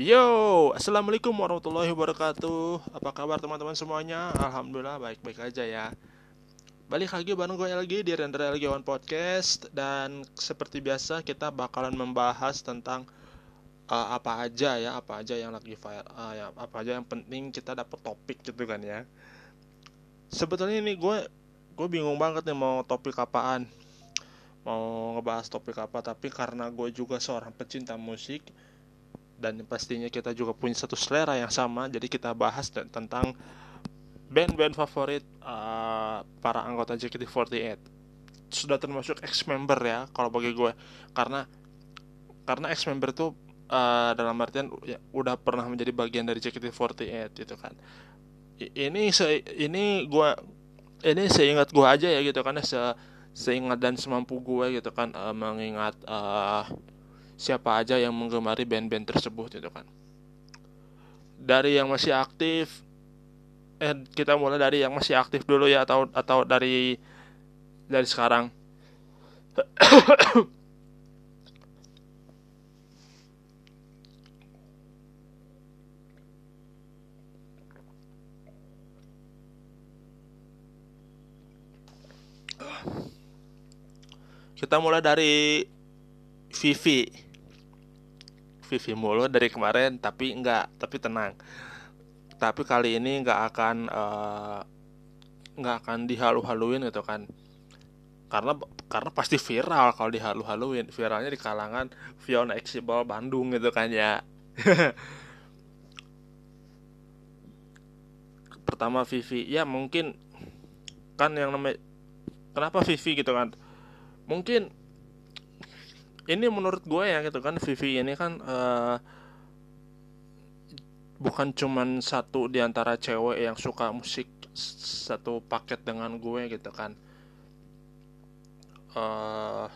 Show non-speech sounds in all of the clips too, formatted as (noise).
Yo, assalamualaikum warahmatullahi wabarakatuh. Apa kabar teman-teman semuanya? Alhamdulillah baik-baik aja ya. Balik lagi bareng gue lagi di Render LG One Podcast dan seperti biasa kita bakalan membahas tentang uh, apa aja ya, apa aja yang lagi fire, uh, ya, apa aja yang penting kita dapat topik gitu kan ya. Sebetulnya ini gue gue bingung banget nih mau topik apaan mau ngebahas topik apa tapi karena gue juga seorang pecinta musik dan pastinya kita juga punya satu selera yang sama. Jadi kita bahas tentang band-band favorit uh, para anggota JKT48 sudah termasuk ex member ya kalau bagi gue. Karena karena ex member tuh uh, dalam artian ya, udah pernah menjadi bagian dari JKT48 gitu kan. Ini se ini gue ini seingat gue aja ya gitu kan se seingat dan semampu gue gitu kan uh, mengingat uh, siapa aja yang menggemari band-band tersebut gitu kan. Dari yang masih aktif eh kita mulai dari yang masih aktif dulu ya atau atau dari dari sekarang. Kita mulai dari Vivi Vivi mulu dari kemarin tapi enggak tapi tenang. Tapi kali ini enggak akan uh, nggak akan dihalu-haluin gitu kan. Karena karena pasti viral kalau dihalu-haluin. Viralnya di kalangan Fiona Exibal Bandung gitu kan ya. (laughs) Pertama Vivi. Ya mungkin kan yang namanya kenapa Vivi gitu kan? Mungkin ini menurut gue ya gitu kan Vivi ini kan uh, bukan cuman satu di antara cewek yang suka musik satu paket dengan gue gitu kan. Uh,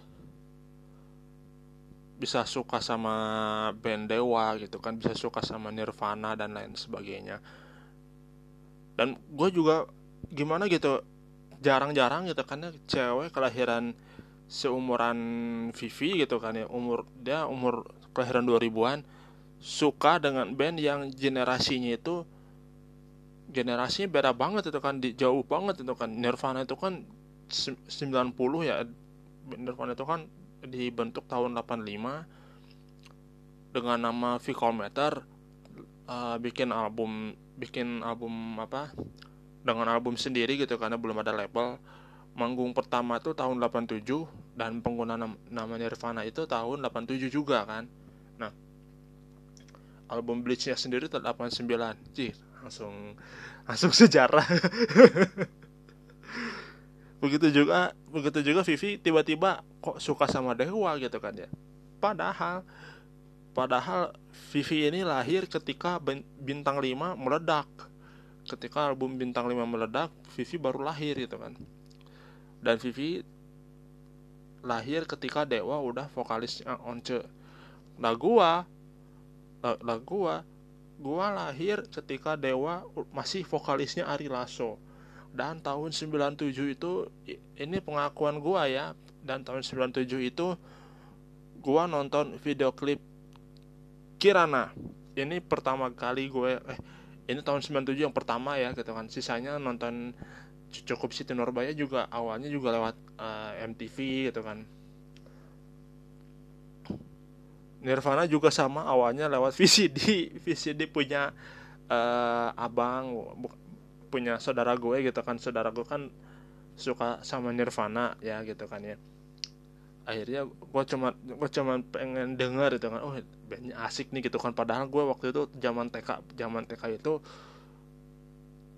bisa suka sama band Dewa gitu kan bisa suka sama Nirvana dan lain sebagainya. Dan gue juga gimana gitu jarang-jarang gitu kan cewek kelahiran seumuran Vivi gitu kan ya umur dia umur kelahiran 2000-an suka dengan band yang generasinya itu generasinya beda banget itu kan di, jauh banget itu kan. Nirvana itu kan 90 ya Nirvana itu kan dibentuk tahun 85 dengan nama Vicometer uh, bikin album bikin album apa dengan album sendiri gitu karena belum ada label. Manggung pertama tuh tahun 87 dan pengguna nam namanya Nirvana itu tahun 87 juga kan. Nah album Bleachnya sendiri tahun 89 Cih, langsung langsung (laughs) sejarah. Begitu juga begitu juga Vivi tiba-tiba kok suka sama Dewa gitu kan ya. Padahal padahal Vivi ini lahir ketika bintang 5 meledak. Ketika album bintang 5 meledak Vivi baru lahir gitu kan. Dan Vivi lahir ketika Dewa udah vokalisnya Once. Nah gua lah gua gua lahir ketika Dewa masih vokalisnya Ari Lasso. Dan tahun 97 itu ini pengakuan gua ya dan tahun 97 itu gua nonton video klip Kirana. Ini pertama kali gue eh ini tahun 97 yang pertama ya gitu kan. Sisanya nonton cukup Siti Nurbaya juga awalnya juga lewat uh, eh, MTV gitu kan. Nirvana juga sama awalnya lewat (laughs) VCD VCD punya uh, abang punya saudara gue gitu kan. Saudara gue kan suka sama Nirvana ya gitu kan ya. Akhirnya gue cuma gue cuma pengen denger gitu kan. Oh bandnya asik nih gitu kan. Padahal gue waktu itu zaman TK zaman TK itu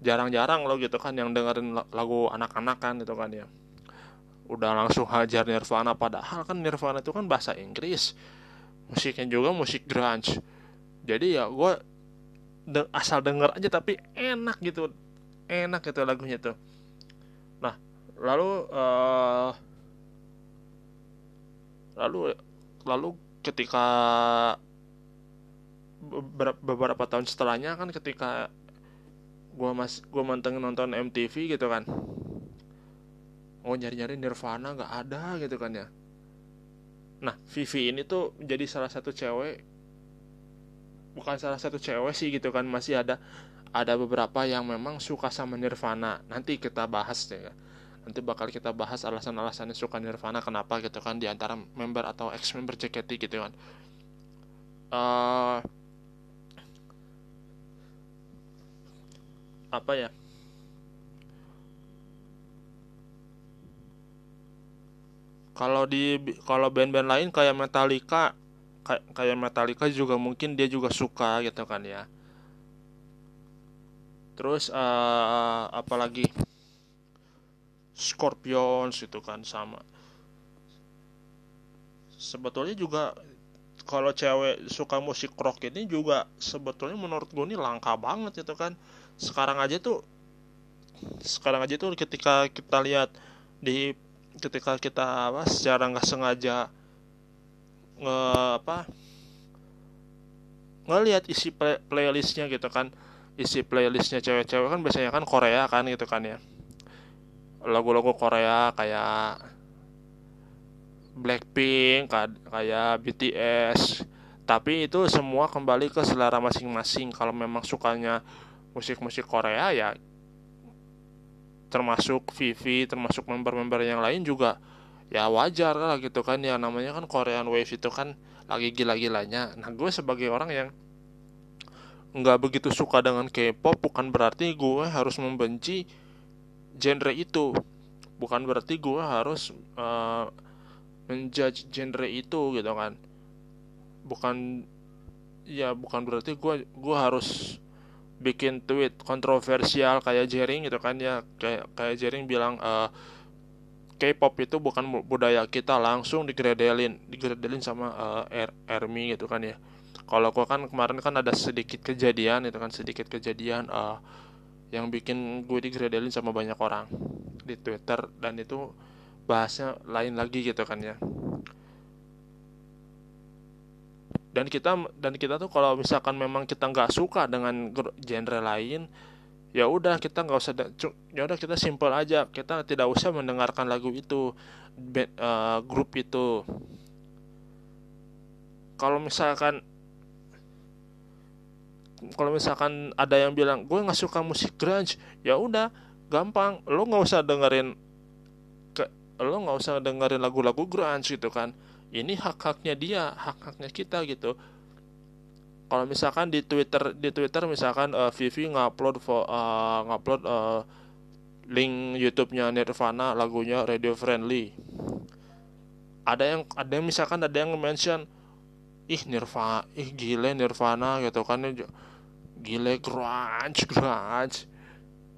jarang-jarang loh gitu kan yang dengerin lagu anak-anak kan gitu kan ya. Udah langsung hajar Nirvana padahal kan Nirvana itu kan bahasa Inggris musiknya juga musik grunge. Jadi ya gue de asal denger aja tapi enak gitu enak gitu lagunya tuh. Nah lalu uh, lalu lalu ketika beberapa tahun setelahnya kan ketika gua mas gua mantengin nonton MTV gitu kan. Oh nyari-nyari Nirvana nggak ada gitu kan ya. Nah Vivi ini tuh jadi salah satu cewek bukan salah satu cewek sih gitu kan masih ada ada beberapa yang memang suka sama Nirvana. Nanti kita bahas ya. Nanti bakal kita bahas alasan-alasannya suka Nirvana kenapa gitu kan di antara member atau ex member JKT gitu kan. Uh, apa ya? Kalau di kalau band-band lain kayak Metallica kayak Metallica juga mungkin dia juga suka gitu kan ya. Terus uh, apalagi Scorpions itu kan sama. Sebetulnya juga kalau cewek suka musik rock ini juga sebetulnya menurut gue ini langka banget itu kan sekarang aja tuh sekarang aja tuh ketika kita lihat di ketika kita apa secara nggak sengaja nge apa ngelihat isi play, playlistnya gitu kan. Isi playlistnya cewek-cewek kan biasanya kan Korea kan gitu kan ya. Lagu-lagu Korea kayak Blackpink kayak BTS tapi itu semua kembali ke selera masing-masing. Kalau memang sukanya musik-musik Korea ya termasuk Vivi termasuk member-member yang lain juga ya wajar lah gitu kan. Ya namanya kan Korean Wave itu kan lagi gila-gilanya. Nah gue sebagai orang yang nggak begitu suka dengan K-pop bukan berarti gue harus membenci genre itu. Bukan berarti gue harus uh, menjudge genre itu gitu kan. Bukan ya bukan berarti gue gue harus bikin tweet kontroversial kayak Jering gitu kan ya. Kayak kayak Jering bilang uh, K-pop itu bukan budaya kita langsung digredelin digredelin sama uh, er, Ermi gitu kan ya. Kalau gue kan kemarin kan ada sedikit kejadian itu kan sedikit kejadian uh, yang bikin gue digredelin sama banyak orang di Twitter dan itu bahasnya lain lagi gitu kan ya dan kita dan kita tuh kalau misalkan memang kita nggak suka dengan genre lain ya udah kita nggak usah ya udah kita simple aja. Kita tidak usah mendengarkan lagu itu band, uh, grup itu. Kalau misalkan kalau misalkan ada yang bilang gue nggak suka musik grunge ya udah gampang. Lo nggak usah dengerin ke lo nggak usah dengerin lagu-lagu grunge gitu kan ini hak haknya dia hak haknya kita gitu. Kalau misalkan di Twitter di Twitter misalkan uh, Vivi ngupload uh, ngupload uh, link YouTube-nya Nirvana lagunya radio friendly. Ada yang ada yang misalkan ada yang mention ih Nirvana ih gile Nirvana gitu kan. Gile grunge grunge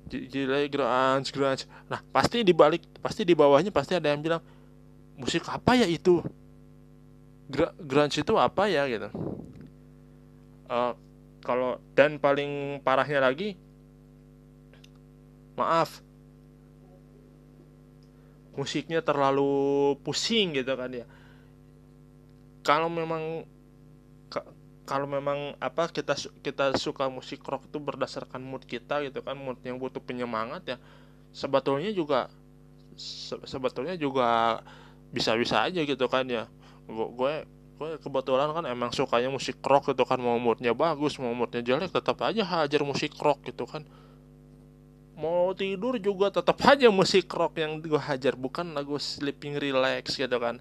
gile grunge grunge. Nah pasti di balik pasti di bawahnya pasti ada yang bilang musik apa ya itu grunge itu apa ya gitu? Uh, kalau dan paling parahnya lagi maaf. Musiknya terlalu pusing gitu kan ya. Kalau memang kalau memang apa kita kita suka musik rock itu berdasarkan mood kita gitu kan mood yang butuh penyemangat ya sebetulnya juga se sebetulnya juga bisa-bisa aja gitu kan ya gue gue kebetulan kan emang sukanya musik rock gitu kan. Mau moodnya bagus mau moodnya jelek tetap aja hajar musik rock gitu kan. Mau tidur juga tetap aja musik rock yang gue hajar bukan lagu sleeping relax gitu kan.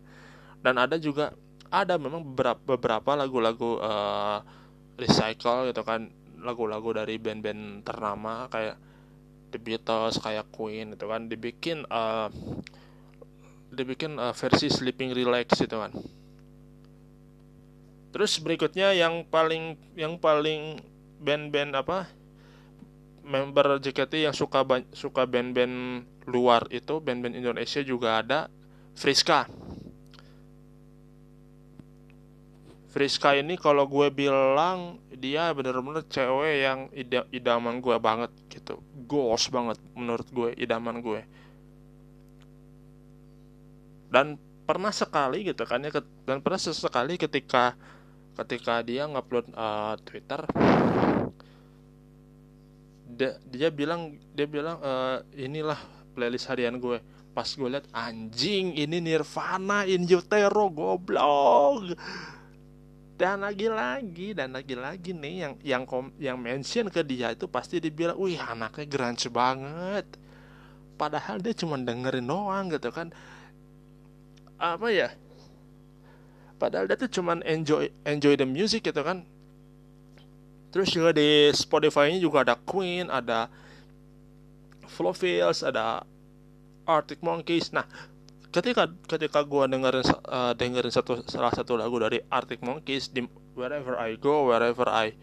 Dan ada juga ada memang beberapa beberapa lagu-lagu uh, recycle gitu kan. Lagu-lagu dari band-band ternama kayak The Beatles kayak Queen itu kan. Dibikin uh, dibikin uh, versi Sleeping Relax itu kan. Terus berikutnya yang paling yang paling band-band apa member JKT yang suka suka band-band luar itu band-band Indonesia juga ada Friska. Friska ini kalau gue bilang dia bener-bener cewek yang ida idaman gue banget gitu. Gos banget menurut gue idaman gue dan pernah sekali gitu kan ya dan pernah sesekali ketika ketika dia ngupload uh, Twitter dia, dia bilang dia bilang uh, inilah playlist harian gue pas gue liat anjing ini Nirvana in utero goblok dan lagi-lagi dan lagi-lagi nih yang yang kom, yang mention ke dia itu pasti dibilang, wih anaknya grunge banget. Padahal dia cuma dengerin doang gitu kan. Apa ya? Padahal dia tuh cuma enjoy enjoy the music gitu kan. Terus juga di Spotify-nya juga ada Queen, ada Flowfields, ada Arctic Monkeys. Nah, ketika ketika gue dengerin uh, dengerin satu salah satu lagu dari Arctic Monkeys di wherever I go wherever I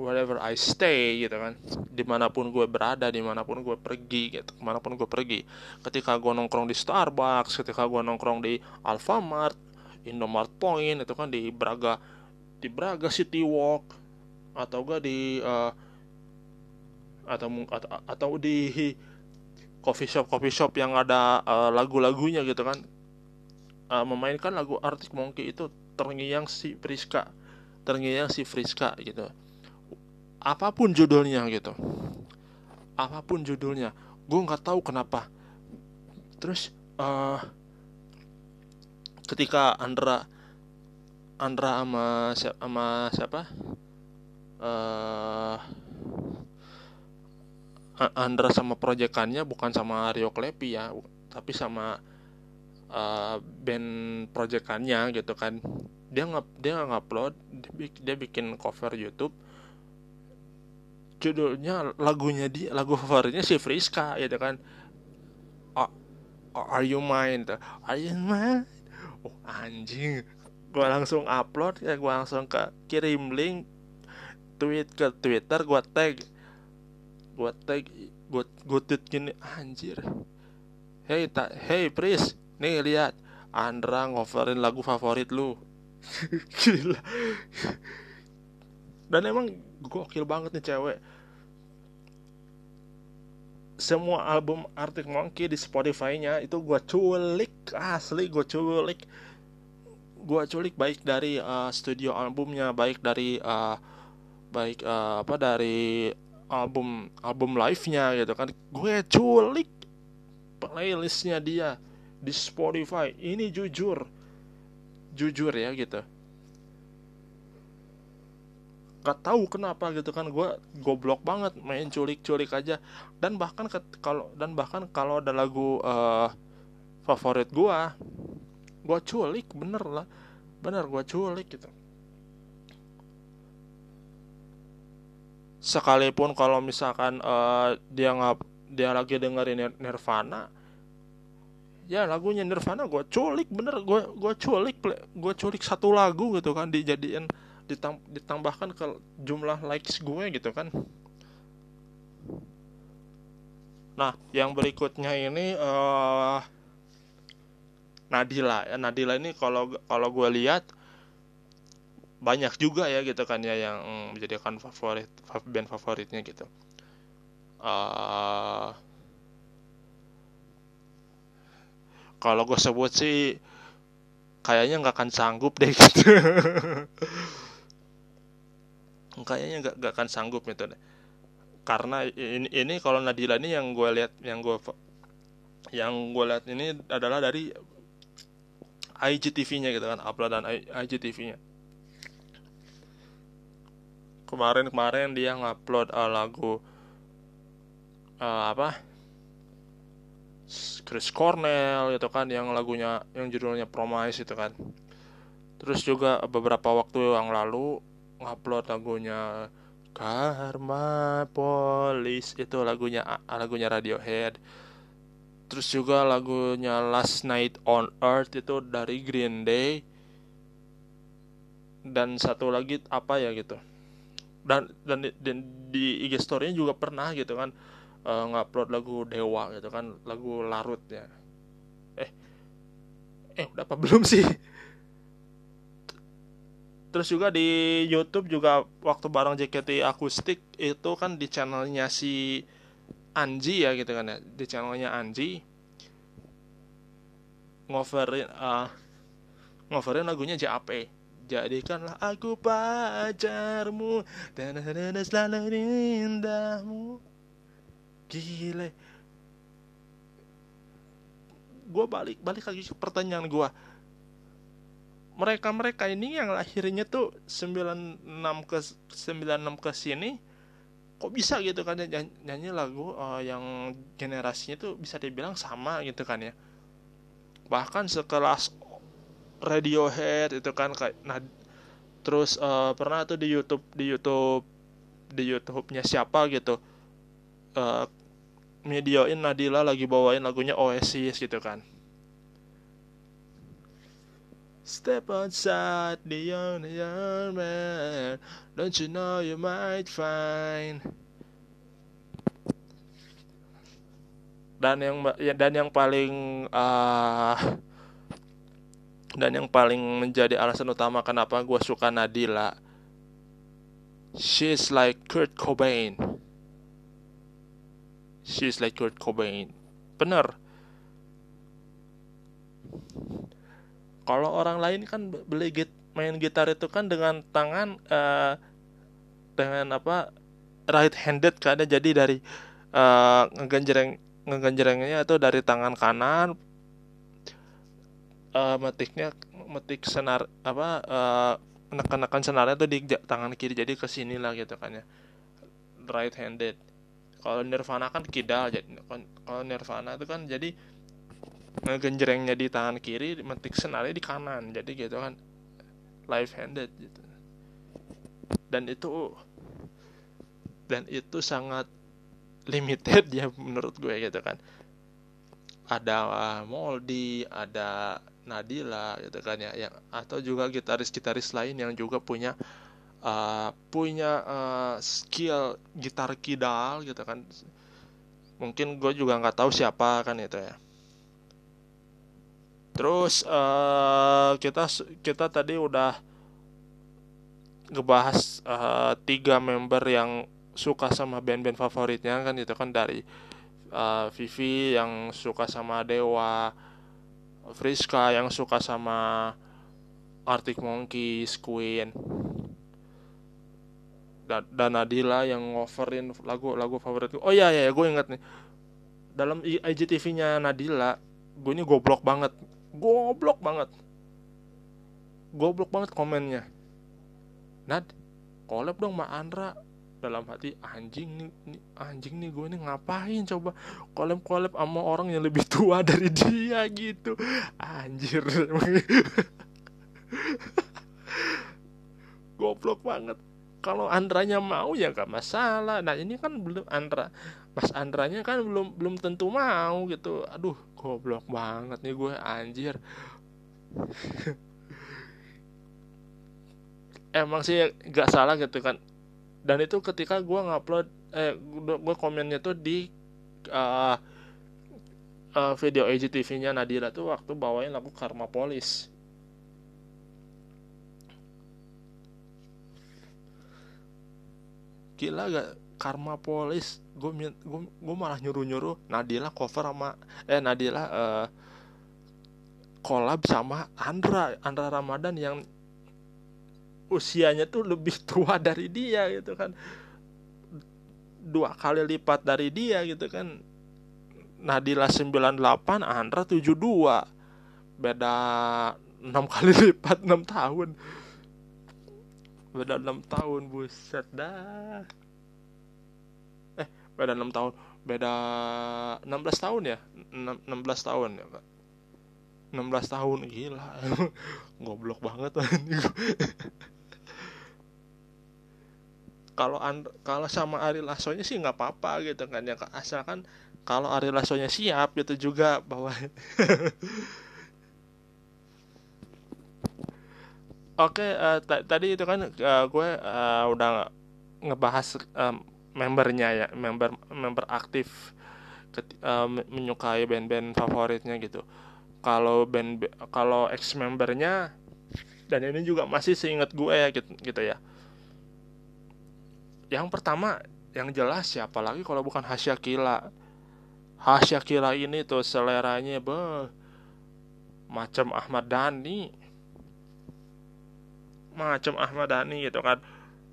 wherever I stay gitu kan. Di mana pun gue berada di mana pun gue pergi gitu. Ke mana pun gue pergi. Ketika gue nongkrong di Starbucks ketika gue nongkrong di Alfamart Indomart Point itu kan di Braga di Braga City Walk atau gue di uh, atau atau, atau di coffee shop coffee shop yang ada uh, lagu-lagunya gitu kan. Uh, memainkan lagu Arctic Monkey itu terngiang si Friska terngiang si Friska gitu apa pun judulnya gitu. Apa pun judulnya. Gue nggak tahu kenapa. Terus uh, ketika Andra Andra sama siapa, sama siapa? Uh, Andra sama proyekannya bukan sama Rio Klepi ya tapi sama uh, band proyekannya gitu kan. Dia nggak dia nggak upload dia bikin cover YouTube judulnya lagunya dia lagu favoritnya si Friska gitu kan. Are You Mine? Are You Mine? Oh anjing. Gue langsung upload ya gue langsung ke kirim link tweet ke Twitter gue tag. Gue tag gue gue tweet gini anjir. Hey tak hey Pris nih lihat. Andra ngoverin lagu favorit lu. (laughs) Gila. Dan emang gokil banget nih cewek. Semua album Arctic Monkey di Spotify-nya itu gue culik asli gue culik. Gue culik baik dari uh, studio albumnya baik dari uh, baik uh, apa dari album album live-nya gitu kan. Gue culik playlistnya dia di Spotify. Ini jujur jujur ya gitu gak tahu kenapa gitu kan gue goblok banget main culik-culik aja. Dan bahkan kalau dan bahkan kalau ada lagu uh, favorit gue gue culik bener lah bener gue culik gitu. Sekalipun kalau misalkan uh, dia nggak dia lagi dengerin Nirvana ya lagunya Nirvana gue culik bener gue gue culik gue culik satu lagu gitu kan dijadiin ditambahkan ke jumlah likes gue gitu kan. Nah yang berikutnya ini uh, Nadila. Ya Nadila ini kalau kalau gue lihat banyak juga ya gitu kan ya yang menjadikan favorit band favoritnya gitu. Uh, kalau gue sebut sih kayaknya nggak akan sanggup deh gitu (laughs) kayaknya nggak nggak akan sanggup gitu deh. Karena ini ini kalau Nadila ini yang gue lihat yang gue yang gue lihat ini adalah dari IGTV-nya gitu kan uploadan IGTV-nya kemarin-kemarin dia ngupload uh, lagu uh, apa? Chris Cornell gitu kan yang lagunya yang judulnya Promise itu kan. Terus juga beberapa waktu yang lalu ngupload lagunya Karma Police itu lagunya lagunya Radiohead. Terus juga lagunya Last Night on Earth itu dari Green Day. Dan satu lagi apa ya gitu. Dan dan, dan di IG story-nya juga pernah gitu kan uh, ngupload lagu Dewa gitu kan lagu Larut ya eh eh udah apa belum sih terus juga di YouTube juga waktu bareng JKT akustik itu kan di channelnya si Anji ya gitu kan ya di channelnya Anji ngoverin uh, ngoverin lagunya JAP Jadikanlah aku pacarmu dan selalu indahmu. Gile. Gue balik balik lagi ke pertanyaan gue. Mereka-mereka ini yang lahirnya tuh 96 ke 96 ke sini kok bisa gitu kan ya nyanyi, nyanyi lagu uh, yang generasinya tuh bisa dibilang sama gitu kan ya. Bahkan sekelas Radiohead itu kan kayak nah terus uh, pernah tuh di YouTube di YouTube di YouTube-nya siapa gitu uh, medioin Nadila lagi bawain lagunya Oasis gitu kan Step outside the young, young man. Don't you know you might find. Dan yang ya, dan yang paling uh, dan yang paling menjadi alasan utama kenapa gue suka Nadila. She's like Kurt Cobain. She's like Kurt Cobain. Bener kalau orang lain kan beli git main gitar itu kan dengan tangan uh, dengan apa right handed kan jadi dari uh, ngegenjreng ngegenjrengnya itu dari tangan kanan uh, metiknya metik senar apa uh, menekan-nekan senarnya itu di tangan kiri. Jadi ke sini lah gitu kan ya. Right handed. Kalau Nirvana kan kidal jadi kalau Nirvana itu kan jadi ngegenjrengnya di tangan kiri metik senarnya di kanan. Jadi gitu kan live handed gitu. Dan itu dan itu sangat limited ya menurut gue gitu kan. Ada Moldi ada Nadila gitu kan ya yang atau juga gitaris-gitaris lain yang juga punya uh, punya uh, skill gitar kidal gitu kan. Mungkin gue juga nggak tahu siapa kan itu ya Terus uh, kita kita tadi udah ngebahas uh, tiga member yang suka sama band-band favoritnya kan itu kan dari uh, Vivi yang suka sama Dewa, Friska yang suka sama Arctic Monkeys, Queen, dan, dan Nadila yang ngoverin lagu-lagu favorit oh iya ya gue inget nih. Dalam IGTV-nya Nadila gue ini goblok banget goblok banget. Goblok banget komennya. Nad collab dong sama Andra. Dalam hati anjing nih, nih anjing nih gue ini ngapain coba collab collab sama orang yang lebih tua (laughs) dari dia gitu. Anjir. (laughs) Goblok banget. Kalau Andranya mau ya gak masalah. Nah ini kan belum Andra. Mas Andranya kan belum belum tentu mau gitu. Aduh goblok banget nih gue anjir. Emang sih gak salah gitu kan. Dan itu ketika gue ngupload eh gue komennya tuh di uh, uh, video IGTV-nya Nadira tuh waktu bawain lagu Karma Polis. Gila gak? Karma Polis gue gue gue malah nyuruh nyuruh Nadila cover sama eh Nadila uh, collab sama Andra Andra Ramadan yang usianya tuh lebih tua dari dia gitu kan. Dua kali lipat dari dia gitu kan. Nadila 98 Andra 72 beda enam kali (laughs) lipat enam tahun. Beda enam tahun buset dah beda 6 tahun. Beda 16 tahun ya? 16 tahun ya kak 16 tahun. Gila. (laughs) Goblok banget (laughs) kalau kalau sama Ari Lasonya sih nggak apa-apa gitu kan ya asalkan kalau Ari Lasonya siap gitu juga bahwa (laughs) Oke, uh, tadi itu kan uh, gue uh, udah ngebahas um, membernya ya member member aktif uh, menyukai band-band favoritnya gitu. Kalau band kalau ex membernya dan ini juga masih seingat gue ya gitu, gitu ya. Yang pertama yang jelas siapa lagi kalau bukan Hasya Kila Hasya Kila ini tuh seleranya be macam Ahmad Dhani. Macam Ahmad Dhani gitu kan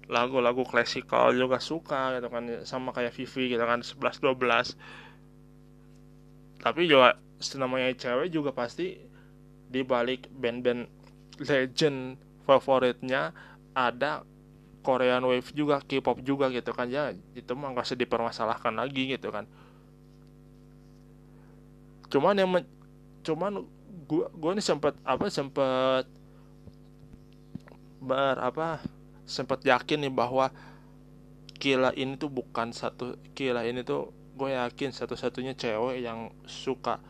lagu-lagu klasikal juga suka gitu kan sama kayak Vivi gitu kan 11 12 tapi juga namanya cewek juga pasti di balik band-band legend favoritnya ada Korean Wave juga K-pop juga gitu kan. Ya itu mah nggak usah dipermasalahkan lagi gitu kan. Cuman yang cuman gua gua nih sempat apa sempat ber apa sempat yakin nih bahwa Kila ini tuh bukan satu Kila ini tuh gue yakin satu-satunya cewek yang suka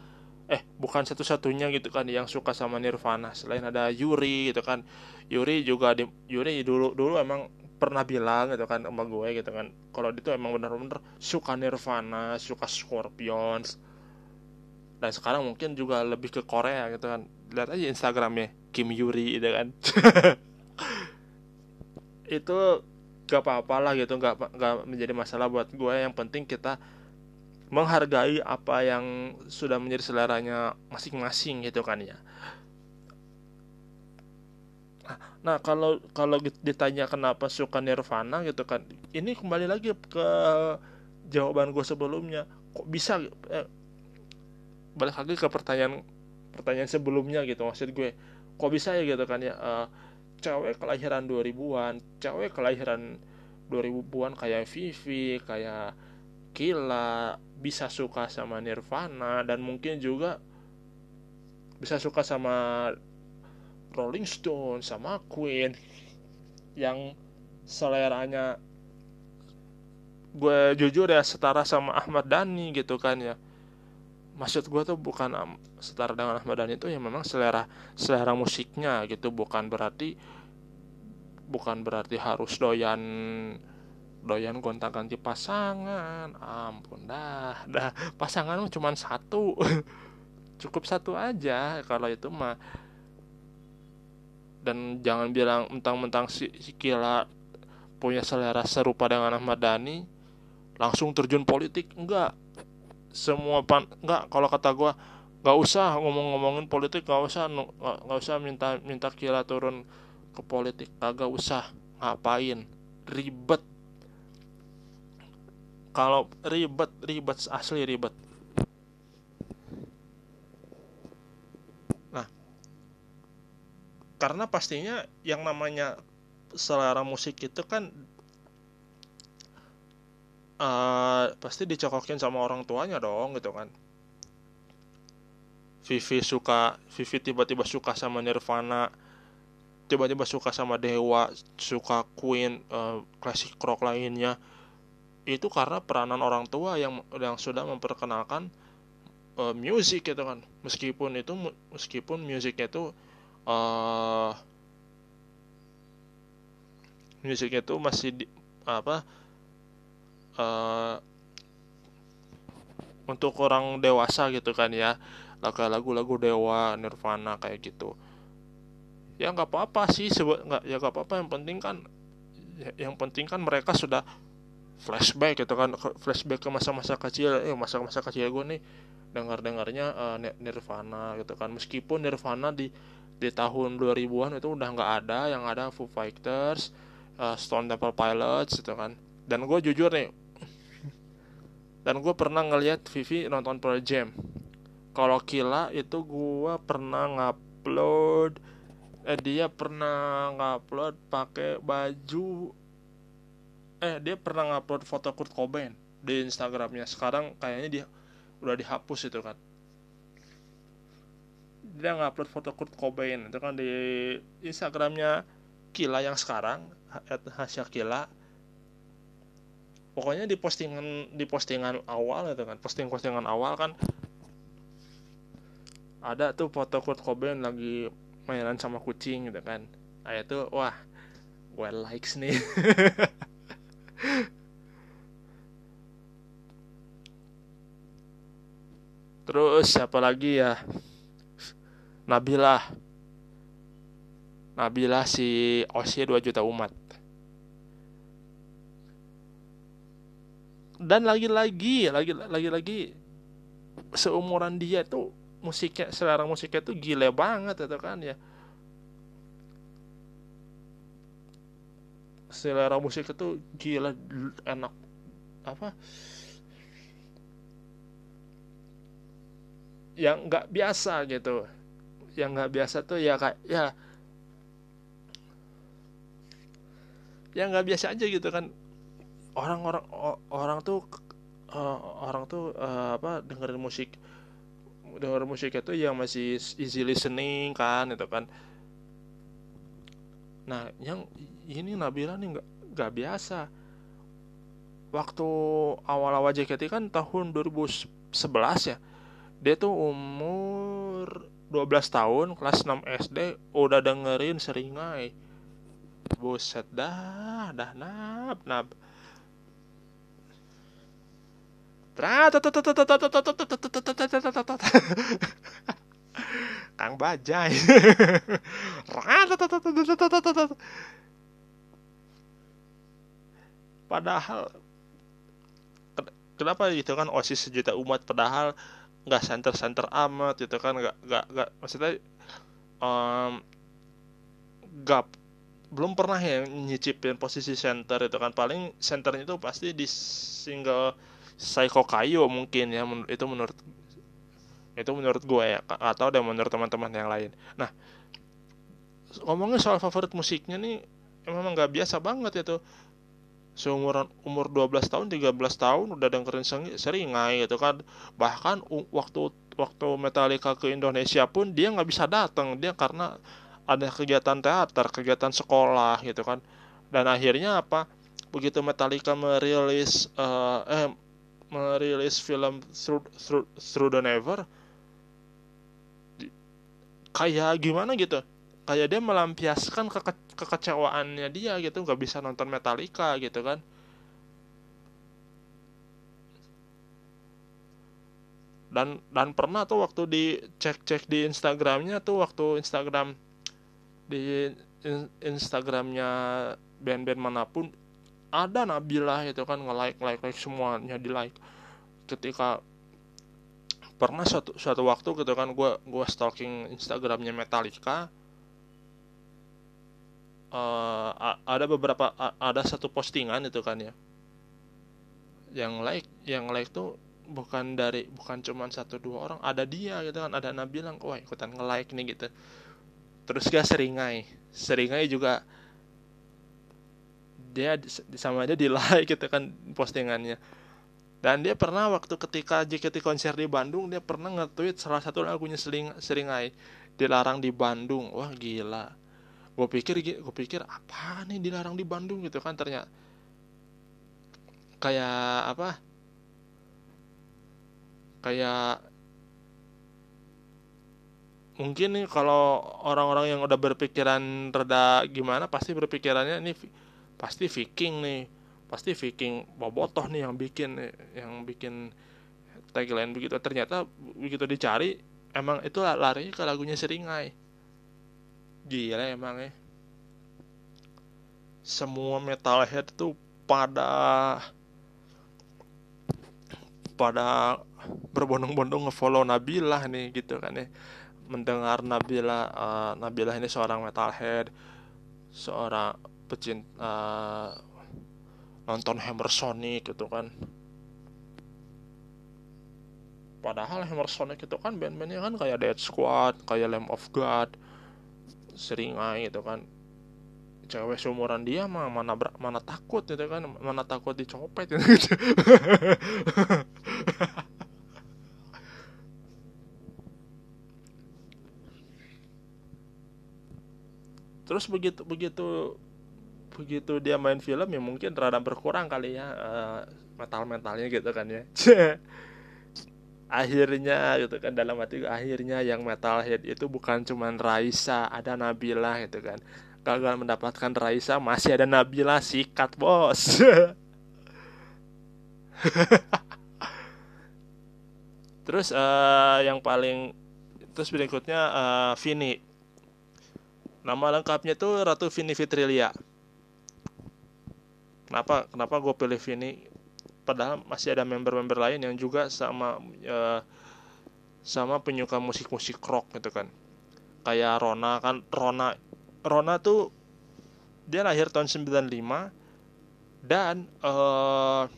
eh bukan satu-satunya gitu kan yang suka sama Nirvana. Selain ada Yuri gitu kan. Yuri juga di Yuri dulu dulu emang pernah bilang gitu kan sama gue gitu kan. Kalau itu emang bener-bener suka Nirvana suka Scorpions. Dan sekarang mungkin juga lebih ke Korea gitu kan. Lihat aja Instagramnya Kim Yuri gitu kan (laughs) itu gak apa-apa lah gitu gak, gak menjadi masalah buat gue. Yang penting kita menghargai apa yang sudah menjadi seleranya masing-masing gitu kan ya. Nah kalau kalau ditanya kenapa suka Nirvana gitu kan ini kembali lagi ke jawaban gue sebelumnya. Kok bisa eh, balik lagi ke pertanyaan pertanyaan sebelumnya gitu maksud gue. Kok bisa ya gitu kan ya uh, cewek kelahiran 2000-an cewek kelahiran 2000-an kayak Vivi kayak Kila bisa suka sama Nirvana dan mungkin juga bisa suka sama Rolling Stone sama Queen yang seleranya gue jujur ya setara sama Ahmad Dhani gitu kan ya. Maksud gue tuh bukan setara dengan Ahmad Dhani itu ya memang selera selera musiknya gitu bukan berarti bukan berarti harus doyan doyan gonta ganti pasangan. Ampun dah dah. Pasangan cuma satu. (laughs) Cukup satu aja kalau itu mah. Dan jangan bilang mentang-mentang si, si Kila punya selera serupa dengan Ahmad Dhani langsung terjun politik enggak. Semua pan enggak. Kalau kata gue nggak usah ngomong-ngomongin politik nggak usah nggak usah minta minta Kila turun ke politik kagak usah ngapain. Ribet. Kalau ribet ribet asli ribet. Nah karena pastinya yang namanya selera musik itu kan uh, pasti dicokokin sama orang tuanya dong gitu kan. Vivi suka Vivi tiba-tiba suka sama Nirvana tiba-tiba suka sama Dewa suka Queen uh, klasik rock lainnya. Itu karena peranan orang tua yang yang sudah memperkenalkan uh, musik gitu kan. Meskipun itu meskipun musiknya itu uh, musiknya itu masih di, apa uh, untuk orang dewasa gitu kan ya. Lagu-lagu dewa nirvana kayak gitu ya nggak apa-apa sih sebut nggak ya nggak apa-apa. Yang penting kan yang penting kan mereka sudah flashback gitu kan flashback ke masa-masa kecil. Eh masa-masa kecil gue nih dengar dengarnya uh, Nirvana gitu kan. Meskipun Nirvana di di tahun 2000-an itu udah nggak ada yang ada Foo Fighters uh, Stone Temple Pilots gitu kan. Dan gue jujur nih dan gue pernah ngeliat Vivi nonton Pearl Jam. Kalau Kila itu gue pernah ngupload eh dia pernah ngupload pakai baju. Eh dia pernah ngupload foto Kurt Cobain di Instagramnya. Sekarang kayaknya dia udah dihapus itu kan. Dia ngupload foto Kurt Cobain itu kan di Instagramnya Kila yang sekarang Hasya Kila. Pokoknya di postingan di postingan awal itu kan posting postingan awal kan ada tuh foto Kurt Cobain lagi mainan sama kucing gitu kan nah itu wah gue likes nih (laughs) Terus siapa lagi ya? Nabila. Nabila si Osi 2 juta umat. Dan lagi-lagi, lagi-lagi seumuran dia tuh musiknya selera musiknya tuh gile banget itu kan ya. Selera musiknya itu gila enak apa? Yang nggak biasa gitu. Yang nggak biasa tuh ya kayak ya. Yang nggak biasa aja gitu kan. Orang-orang orang tuh eh, orang tuh eh, apa dengerin musik denger musik itu yang masih easy listening kan itu kan. Nah yang ini Nabila nih nggak nggak biasa. Waktu awal-awal JKT kan tahun 2011 ya dia tuh umur 12 tahun kelas 6 SD udah dengerin seringai. Buset dah dah nab nab (laughs) Kang Bajai. Padahal kenapa itu kan osis sejuta umat padahal nggak center-center amat itu kan nggak nggak nggak maksudnya um, gap belum pernah yang nyicipin posisi center itu kan paling centernya itu pasti di single Psycho Kayo mungkin ya itu menurut itu menurut gue ya atau ada menurut teman-teman yang lain. Nah ngomongin soal favorit musiknya nih memang nggak biasa banget itu. Seumuran umur 12 tahun 13 tahun udah dengerin seringai gitu kan. Bahkan waktu waktu Metallica ke Indonesia pun dia nggak bisa datang dia karena ada kegiatan teater kegiatan sekolah gitu kan. Dan akhirnya apa? Begitu Metallica merilis uh, eh merilis film Through, Through, Through the Never kayak gimana gitu? Kayak dia melampiaskan keke kekecewaannya dia gitu nggak bisa nonton Metallica gitu kan. Dan dan pernah tuh waktu di cek cek di Instagramnya tuh waktu Instagram di in, Instagramnya band-band mana pun ada Nabila itu kan nge like like like semuanya di like ketika pernah suatu suatu waktu gitu kan gue gue stalking Instagramnya Metallica uh, ada beberapa ada satu postingan itu kan ya. Yang like yang like tuh bukan dari bukan cuma satu dua orang ada dia gitu kan ada Nabila wah ikutan nge like nih gitu. Terus gak seringai seringai juga dia sama aja di like (laughs) gitu kan postingannya. Dan dia pernah waktu ketika JKT konser di Bandung dia pernah nge-tweet salah satu lagunya sering seringai dilarang di Bandung. Wah gila. Gue pikir gue pikir apa nih dilarang di Bandung? Gitu kan ternyata kayak apa? Kayak mungkin nih kalau orang-orang yang udah berpikiran reda gimana pasti berpikirannya ini pasti Viking nih. Pasti Viking bobotoh nih yang bikin yang bikin tagline begitu. Ternyata begitu dicari emang itu larinya ke lagunya Seringai. Gila emang ya. Semua metalhead tuh pada pada berbondong-bondong ngefollow Nabila nih gitu kan ya. Mendengar Nabila uh, Nabila ini seorang metalhead seorang pecinta uh, nonton Hammer Sonic gitu kan. Padahal Hammer Sonic itu kan band-bandnya kan kayak Dead Squad kayak Lamb of God seringai gitu kan. Cewek seumuran dia mah mana mana takut gitu kan mana takut dicopet gitu. (laughs) Terus begitu begitu begitu dia main film ya mungkin rada berkurang kali ya uh, eh, mental mentalnya gitu kan ya. Akhirnya gitu kan dalam hati akhirnya yang metalhead itu bukan cuman Raisa ada Nabila gitu kan. Gagal mendapatkan Raisa masih ada Nabila sikat bos. (laughs) Terus uh, yang paling terus berikutnya uh, Vini. Nama lengkapnya tuh Ratu Vini Fitrilia kenapa kenapa gue pilih Vini? Padahal masih ada member-member lain yang juga sama uh, sama penyuka musik-musik rock gitu kan. Kayak Rona kan Rona Rona tuh dia lahir tahun 95 dan uh,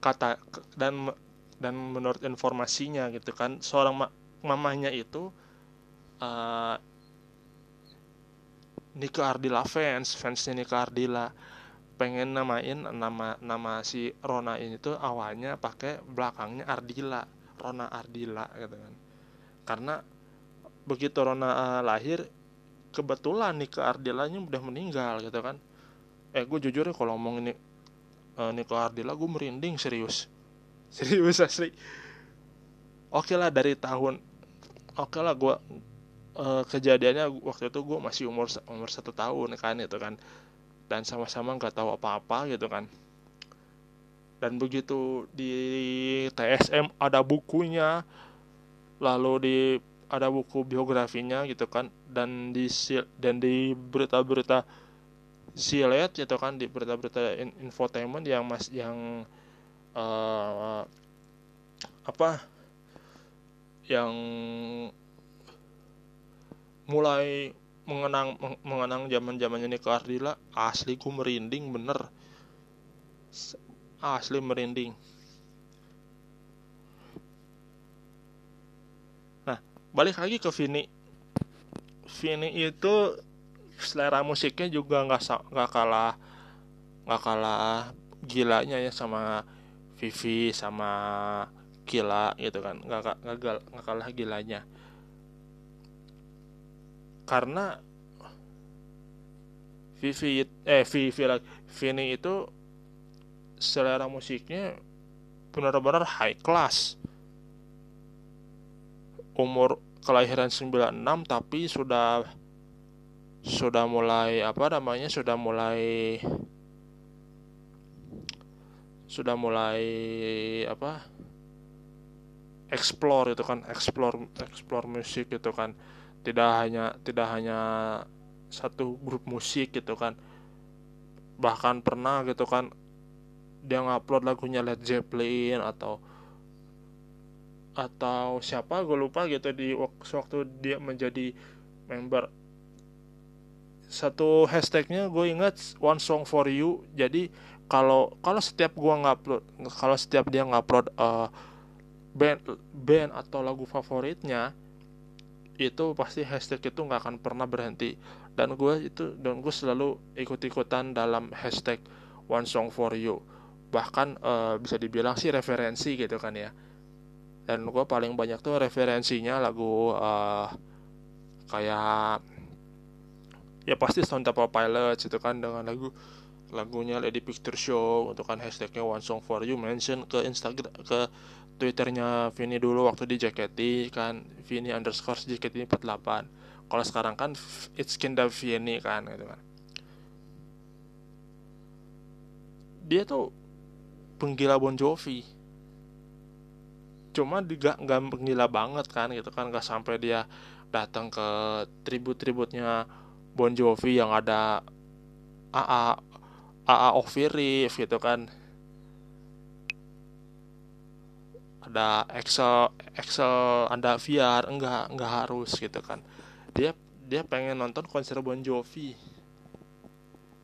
kata dan dan menurut informasinya gitu kan seorang ma mamanya itu uh, Nika Ardila fans fansnya Nika Ardila pengen namain nama nama si Rona ini tuh awalnya pakai belakangnya Ardila Rona Ardila gitu kan. Karena begitu Rona uh, lahir kebetulan nih ke Ardilanya udah meninggal gitu kan. Eh gue jujur ya kalau ngomong ini uh, Niko Ardila gue merinding serius. (laughs) Serius asli. Oke lah dari tahun oke lah gue uh, kejadiannya waktu itu gue masih umur umur satu tahun kan itu kan dan sama-sama nggak tahu apa-apa gitu kan. Dan begitu di TSM ada bukunya lalu di ada buku biografinya gitu kan dan di dan di berita-berita silet gitu kan di berita-berita infotainment yang mas yang uh, apa yang mulai mengenang mengenang zaman zamannya Niko Ardila asli ku merinding bener. Asli merinding. Nah balik lagi ke Vini. Vini itu selera musiknya juga nggak nggak kalah nggak kalah gilanya ya sama Vivi sama gila gitu kan. Nggak nggak kalah gilanya karena Vivi eh Vivi Vini itu selera musiknya benar-benar high class. Umur kelahiran 96 tapi sudah sudah mulai apa namanya sudah mulai sudah mulai apa explore itu kan explore explore musik itu kan tidak hanya tidak hanya satu grup musik gitu kan. Bahkan pernah gitu kan dia ngupload lagunya Led Zeppelin atau atau siapa gue lupa gitu di waktu dia menjadi member. Satu hashtagnya gue ingat one song for you. Jadi kalau kalau setiap gue ngupload kalau setiap dia ngupload uh, band band atau lagu favoritnya itu pasti hashtag itu nggak akan pernah berhenti. Dan gue itu dan gue selalu ikut-ikutan dalam hashtag one song for you. Bahkan uh, bisa dibilang sih referensi gitu kan ya. Dan gue paling banyak tuh referensinya lagu uh, kayak ya pasti Stone Temple Pilots itu kan dengan lagu lagunya Lady Picture Show untuk kan hashtagnya One Song for You mention ke Instagram ke Twitternya Vini dulu waktu di JKT kan Vini underscore JKT 48 kalau sekarang kan it's kinda Vini kan gitu kan. Dia tuh penggila Bon Jovi. Cuma juga nggak penggila banget kan gitu kan. Nggak sampai dia datang ke tribut-tributnya Bon Jovi yang ada AA AA Ovirif gitu kan ada Excel Excel Anda VR enggak enggak harus gitu kan. Dia dia pengen nonton konser Bon Jovi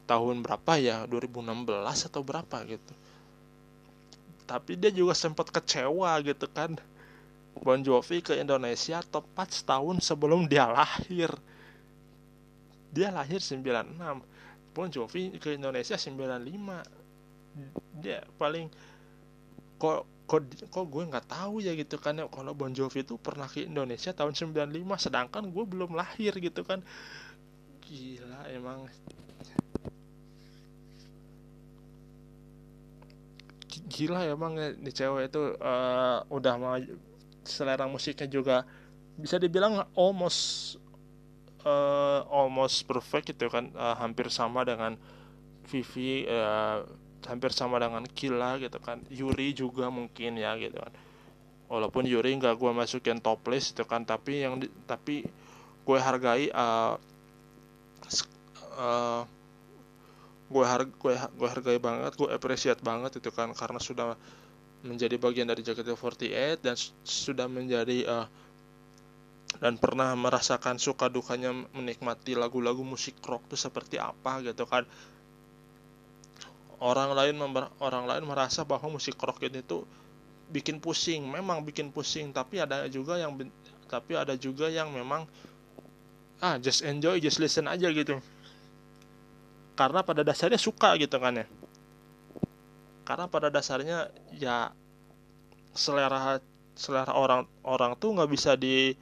tahun berapa ya? 2016 atau berapa gitu. Tapi dia juga sempat kecewa gitu kan. Bon Jovi ke Indonesia tepat setahun sebelum dia lahir. Dia lahir 96 Bon Jovi ke Indonesia 95 dia paling kok kok kok gue nggak tahu ya gitu kan ya kalau Bon Jovi itu pernah ke Indonesia tahun 95 sedangkan gue belum lahir gitu kan. Gila emang. Gila emang ya nih cewek itu uh, udah mau selera musiknya juga bisa dibilang almost uh, almost perfect gitu kan uh, hampir sama dengan Vivi uh, hampir sama dengan Kila gitu kan. Yuri juga mungkin ya gitu kan. Walaupun Yuri nggak gue masukin top list itu kan tapi yang di, tapi gue hargai uh, uh, gue harga gue, gue hargai banget gue appreciate banget itu kan karena sudah menjadi bagian dari JKT48 dan sudah menjadi uh, dan pernah merasakan suka dukanya menikmati lagu-lagu musik rock itu seperti apa gitu kan orang lain orang lain merasa bahwa musik rock itu bikin pusing. Memang bikin pusing tapi ada juga yang tapi ada juga yang memang ah just enjoy just listen aja gitu. Karena pada dasarnya suka gitu kan ya. Karena pada dasarnya ya selera selera orang orang tuh nggak bisa di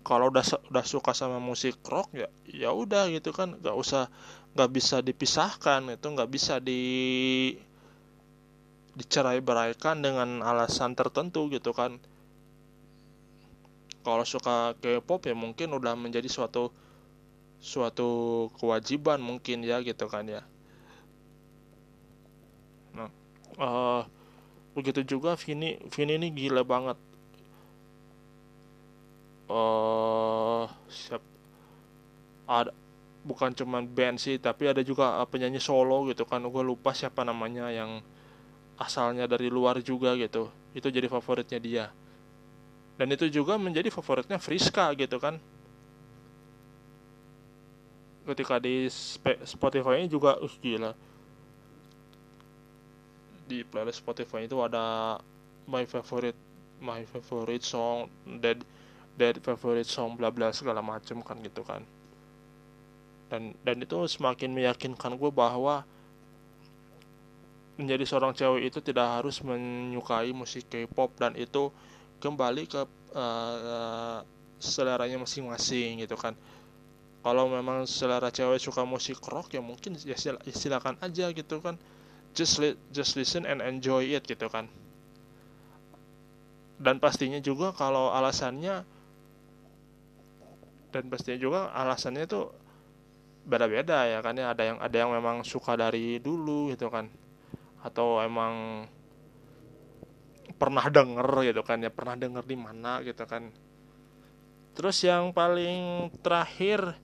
kalau udah udah suka sama musik rock ya ya udah gitu kan. Nggak usah nggak bisa dipisahkan itu nggak bisa di dicerai beraikan dengan alasan tertentu gitu kan. Kalau suka K-pop ya mungkin udah menjadi suatu suatu kewajiban mungkin ya gitu kan ya. Nah uh, begitu juga Vini Vini ini gila banget. Uh, siap. Ada bukan cuman band sih tapi ada juga penyanyi solo gitu kan. Gue lupa siapa namanya yang asalnya dari luar juga gitu. Itu jadi favoritnya dia. Dan itu juga menjadi favoritnya Friska gitu kan. Ketika di Spotify ini juga uh gila. Di playlist Spotify itu ada my favorite my favorite song dead dead favorite song bla bla segala macem kan gitu kan dan dan itu semakin meyakinkan gue bahwa menjadi seorang cewek itu tidak harus menyukai musik K-pop dan itu kembali ke uh, seleranya masing-masing gitu kan. Kalau memang selera cewek suka musik rock ya mungkin ya, ya silakan aja gitu kan. Just li just listen and enjoy it gitu kan. Dan pastinya juga kalau alasannya dan pastinya juga alasannya itu beda-beda ya kan ya. Ada yang ada yang memang suka dari dulu gitu kan. Atau emang pernah denger gitu kan ya pernah denger di mana gitu kan. Terus yang paling terakhir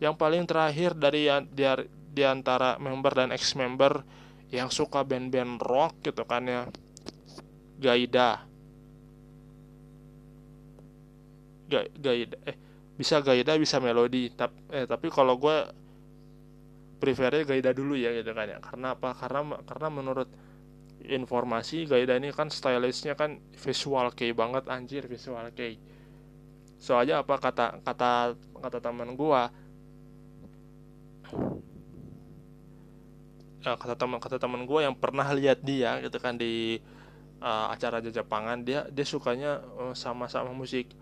yang paling terakhir dari di, di antara member dan ex member yang suka band-band rock gitu kan ya Gaida. Ga, Gaida eh bisa Gaida bisa melodi tapi eh tapi kalau gue prefernya Gaida dulu ya gitu kan ya. Karena apa? Karena karena menurut informasi Gaida ini kan stylishnya kan visual kei banget anjir visual kei. Soalnya apa kata kata kata teman gua uh, kata teman kata teman gua yang pernah lihat dia gitu kan di uh, acara Jajapangan dia dia sukanya uh, sama-sama musik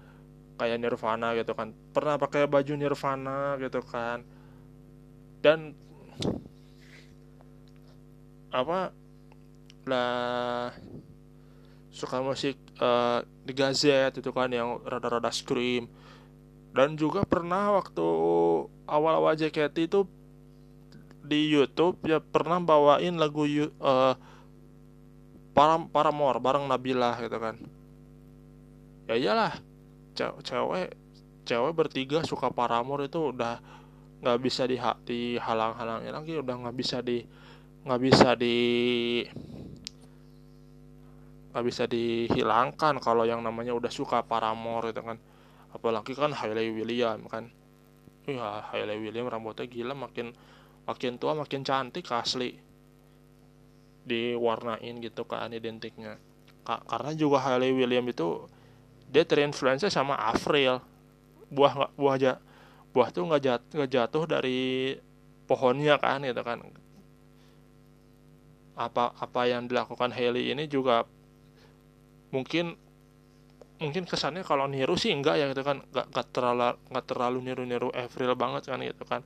kayak Nirvana gitu kan. Pernah pakai baju Nirvana gitu kan. Dan apa lah suka musik uh, di Gazet itu kan yang rada-rada scream. Dan juga pernah waktu awal-awal JKT itu di YouTube ya pernah bawain lagu uh, para Paramore bareng Nabila gitu kan. Ya iyalah cewek cewek bertiga suka Paramore itu udah nggak bisa di dihalang-halangin lagi udah nggak bisa di nggak bisa di nggak bisa dihilangkan kalau yang namanya udah suka Paramore itu kan. Apalagi kan Hailey William kan. Iya Hailey William rambutnya gila makin makin tua makin cantik asli. Diwarnain gitu kan identiknya. Ka karena juga Hailey William itu dia terinfluensi sama Avril buah buah aja buah tuh nggak jat, nggak jatuh dari pohonnya kan gitu kan. Apa apa yang dilakukan Haley ini juga mungkin mungkin kesannya kalau niru sih enggak ya gitu kan. Nggak, nggak terlalu nggak terlalu niru-niru Avril banget kan gitu kan.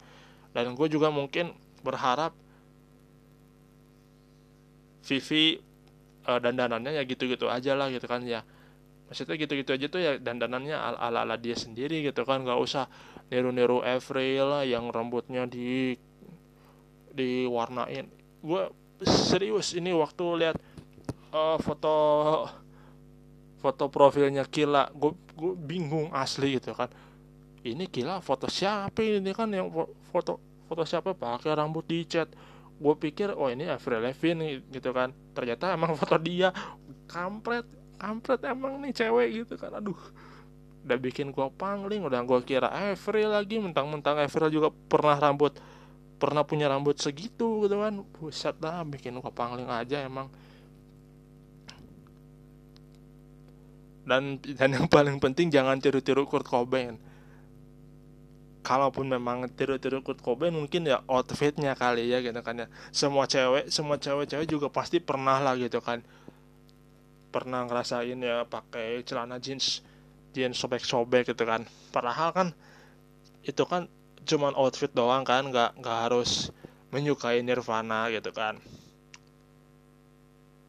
Dan gue juga mungkin berharap Vivi uh, dandanannya ya gitu-gitu aja lah gitu kan ya maksudnya gitu-gitu aja tuh ya dandanannya ala-ala dia sendiri gitu kan. Nggak usah niru-niru Avril lah yang rambutnya di diwarnain. Gue serius ini waktu lihat uh, foto foto profilnya Kila gue bingung asli gitu kan. Ini Kila foto siapa ini? Kan yang foto foto siapa? Pakai rambut dicat gue pikir oh ini Avril Lavigne gitu kan. Ternyata emang (laughs) foto dia kampret kampret emang nih cewek gitu kan aduh. Udah bikin gua pangling udah gua kira Avril lagi mentang-mentang Avril juga pernah rambut pernah punya rambut segitu gitu kan. Buset dah bikin gua pangling aja emang. Dan dan yang paling penting jangan tiru-tiru Kurt Cobain. Kalaupun memang tiru-tiru Kurt Cobain mungkin ya outfitnya kali ya gitu kan ya. Semua cewek semua cewek-cewek juga pasti pernah lah gitu kan pernah ngerasain ya pakai celana jeans jeans sobek-sobek gitu kan. Padahal kan itu kan cuman outfit doang kan nggak nggak harus menyukai Nirvana gitu kan.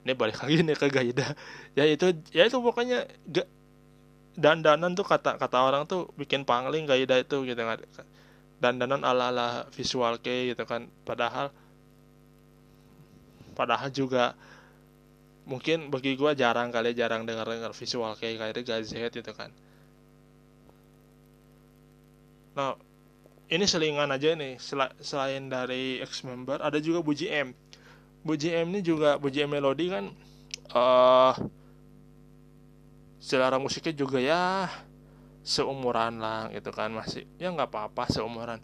Ini balik lagi nih ke Gaida. (laughs) Ya itu ya itu pokoknya gak dandanan tuh kata kata orang tuh bikin pangling Gaida itu gitu kan. Dandanan ala ala visual kayak gitu kan. Padahal padahal juga mungkin bagi gue jarang kali jarang dengar dengar visual kayak kayak gazet gitu kan. Nah ini selingan aja nih Sel selain dari ex member ada juga Buji M. Buji M ini juga Buji M Melody kan uh, selera musiknya juga ya seumuran lah gitu kan masih ya nggak apa-apa seumuran.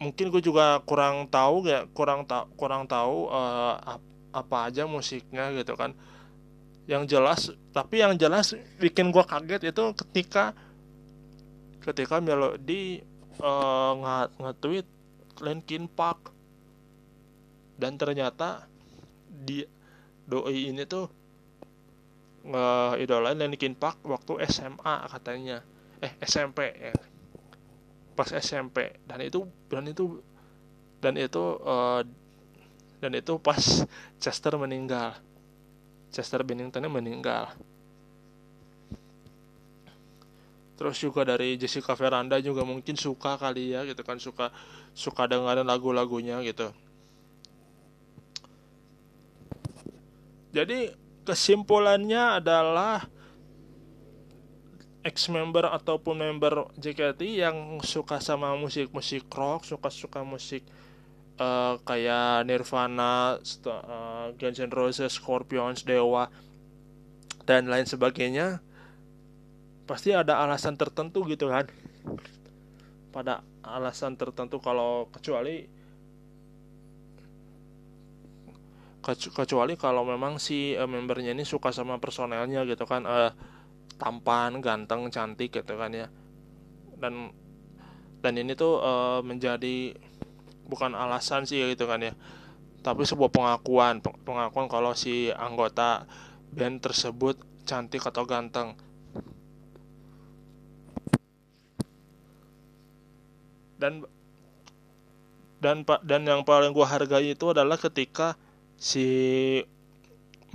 Mungkin gue juga kurang tahu ya kurang tahu kurang tahu uh, apa aja musiknya gitu kan. Yang jelas tapi yang jelas bikin gue kaget itu ketika ketika Melody uh, nge-tweet Linkin Park. Dan ternyata di doi ini tuh nge-idolain Linkin Park waktu SMA katanya. Eh SMP ya. Pas SMP dan itu dan itu dan itu uh, dan itu pas Chester meninggal. Chester Bennington meninggal. Terus juga dari Jessica Veranda juga mungkin suka kali ya gitu kan. Suka suka dengerin lagu-lagunya gitu. Jadi kesimpulannya adalah ex member ataupun member JKT yang suka sama musik-musik rock suka-suka musik uh, kayak Nirvana, uh, Guns N' Roses, Scorpions, Dewa dan lain sebagainya pasti ada alasan tertentu gitu kan. Pada alasan tertentu kalau kecuali kecuali kalau memang si uh, membernya ini suka sama personelnya gitu kan uh, tampan ganteng cantik gitu kan ya. Dan dan ini tuh uh, menjadi bukan alasan sih gitu kan ya. Tapi sebuah pengakuan pengakuan kalau si anggota band tersebut cantik atau ganteng. Dan dan pak dan yang paling gue hargai itu adalah ketika si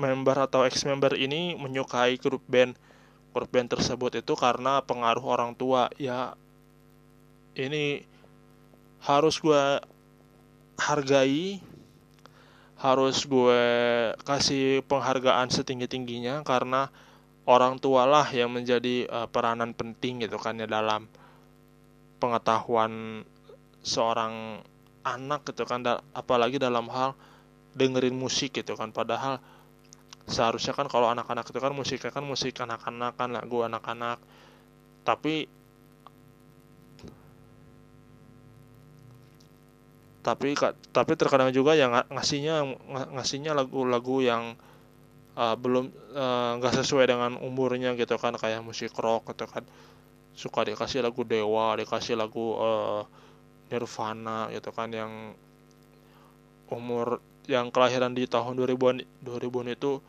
member atau ex member ini menyukai grup band grup band tersebut itu karena pengaruh orang tua. Ya ini harus gue hargai harus gue kasih penghargaan setinggi tingginya karena orang tua lah yang menjadi uh, peranan penting gitu kan ya dalam pengetahuan seorang anak gitu kan da apalagi dalam hal dengerin musik gitu kan. Padahal seharusnya kan kalau anak-anak itu kan musiknya kan musik anak-anak kan lagu anak-anak. Tapi tapi tapi terkadang juga yang ngasihnya ngasihnya lagu-lagu yang uh, belum uh, nggak uh, sesuai dengan umurnya gitu kan kayak musik rock gitu kan. Suka dikasih lagu Dewa dikasih lagu uh, Nirvana gitu kan yang umur yang kelahiran di tahun 2000-an 2000 itu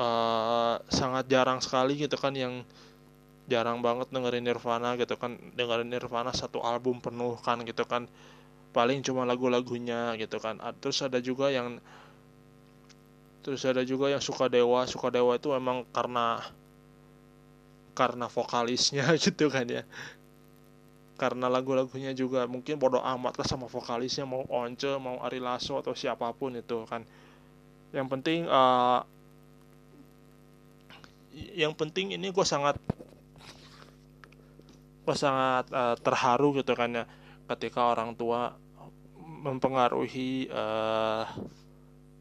uh, sangat jarang sekali gitu kan yang jarang banget dengerin Nirvana gitu kan. Dengerin Nirvana satu album penuh kan gitu kan paling cuma lagu-lagunya gitu kan. Terus ada juga yang terus ada juga yang suka dewa suka dewa itu emang karena karena vokalisnya (laughs) gitu kan ya. Karena lagu-lagunya juga mungkin bodoh amat lah sama vokalisnya mau Once mau Ari Lasso atau siapa pun itu kan. Yang penting uh, yang penting ini gue sangat gue sangat uh, terharu gitu kan ya ketika orang tua mempengaruhi uh,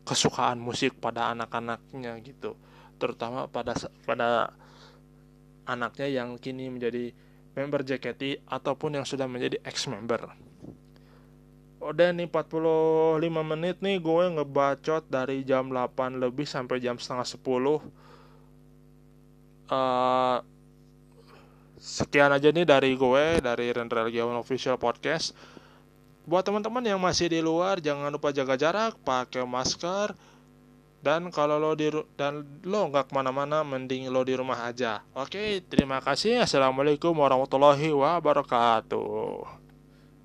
kesukaan musik pada anak-anaknya gitu terutama pada pada anaknya yang kini menjadi member JKT ataupun yang sudah menjadi ex member. Udah nih 45 menit nih gue ngebacot dari jam 8 lebih sampai jam setengah 10 uh, sekian aja nih dari gue dari Rendra Legiawan Official Podcast. Buat teman-teman yang masih di luar jangan lupa jaga jarak pakai masker dan kalau lo di dan lo nggak ke mana-mana mending lo di rumah aja. Oke terima kasih. Assalamualaikum warahmatullahi wabarakatuh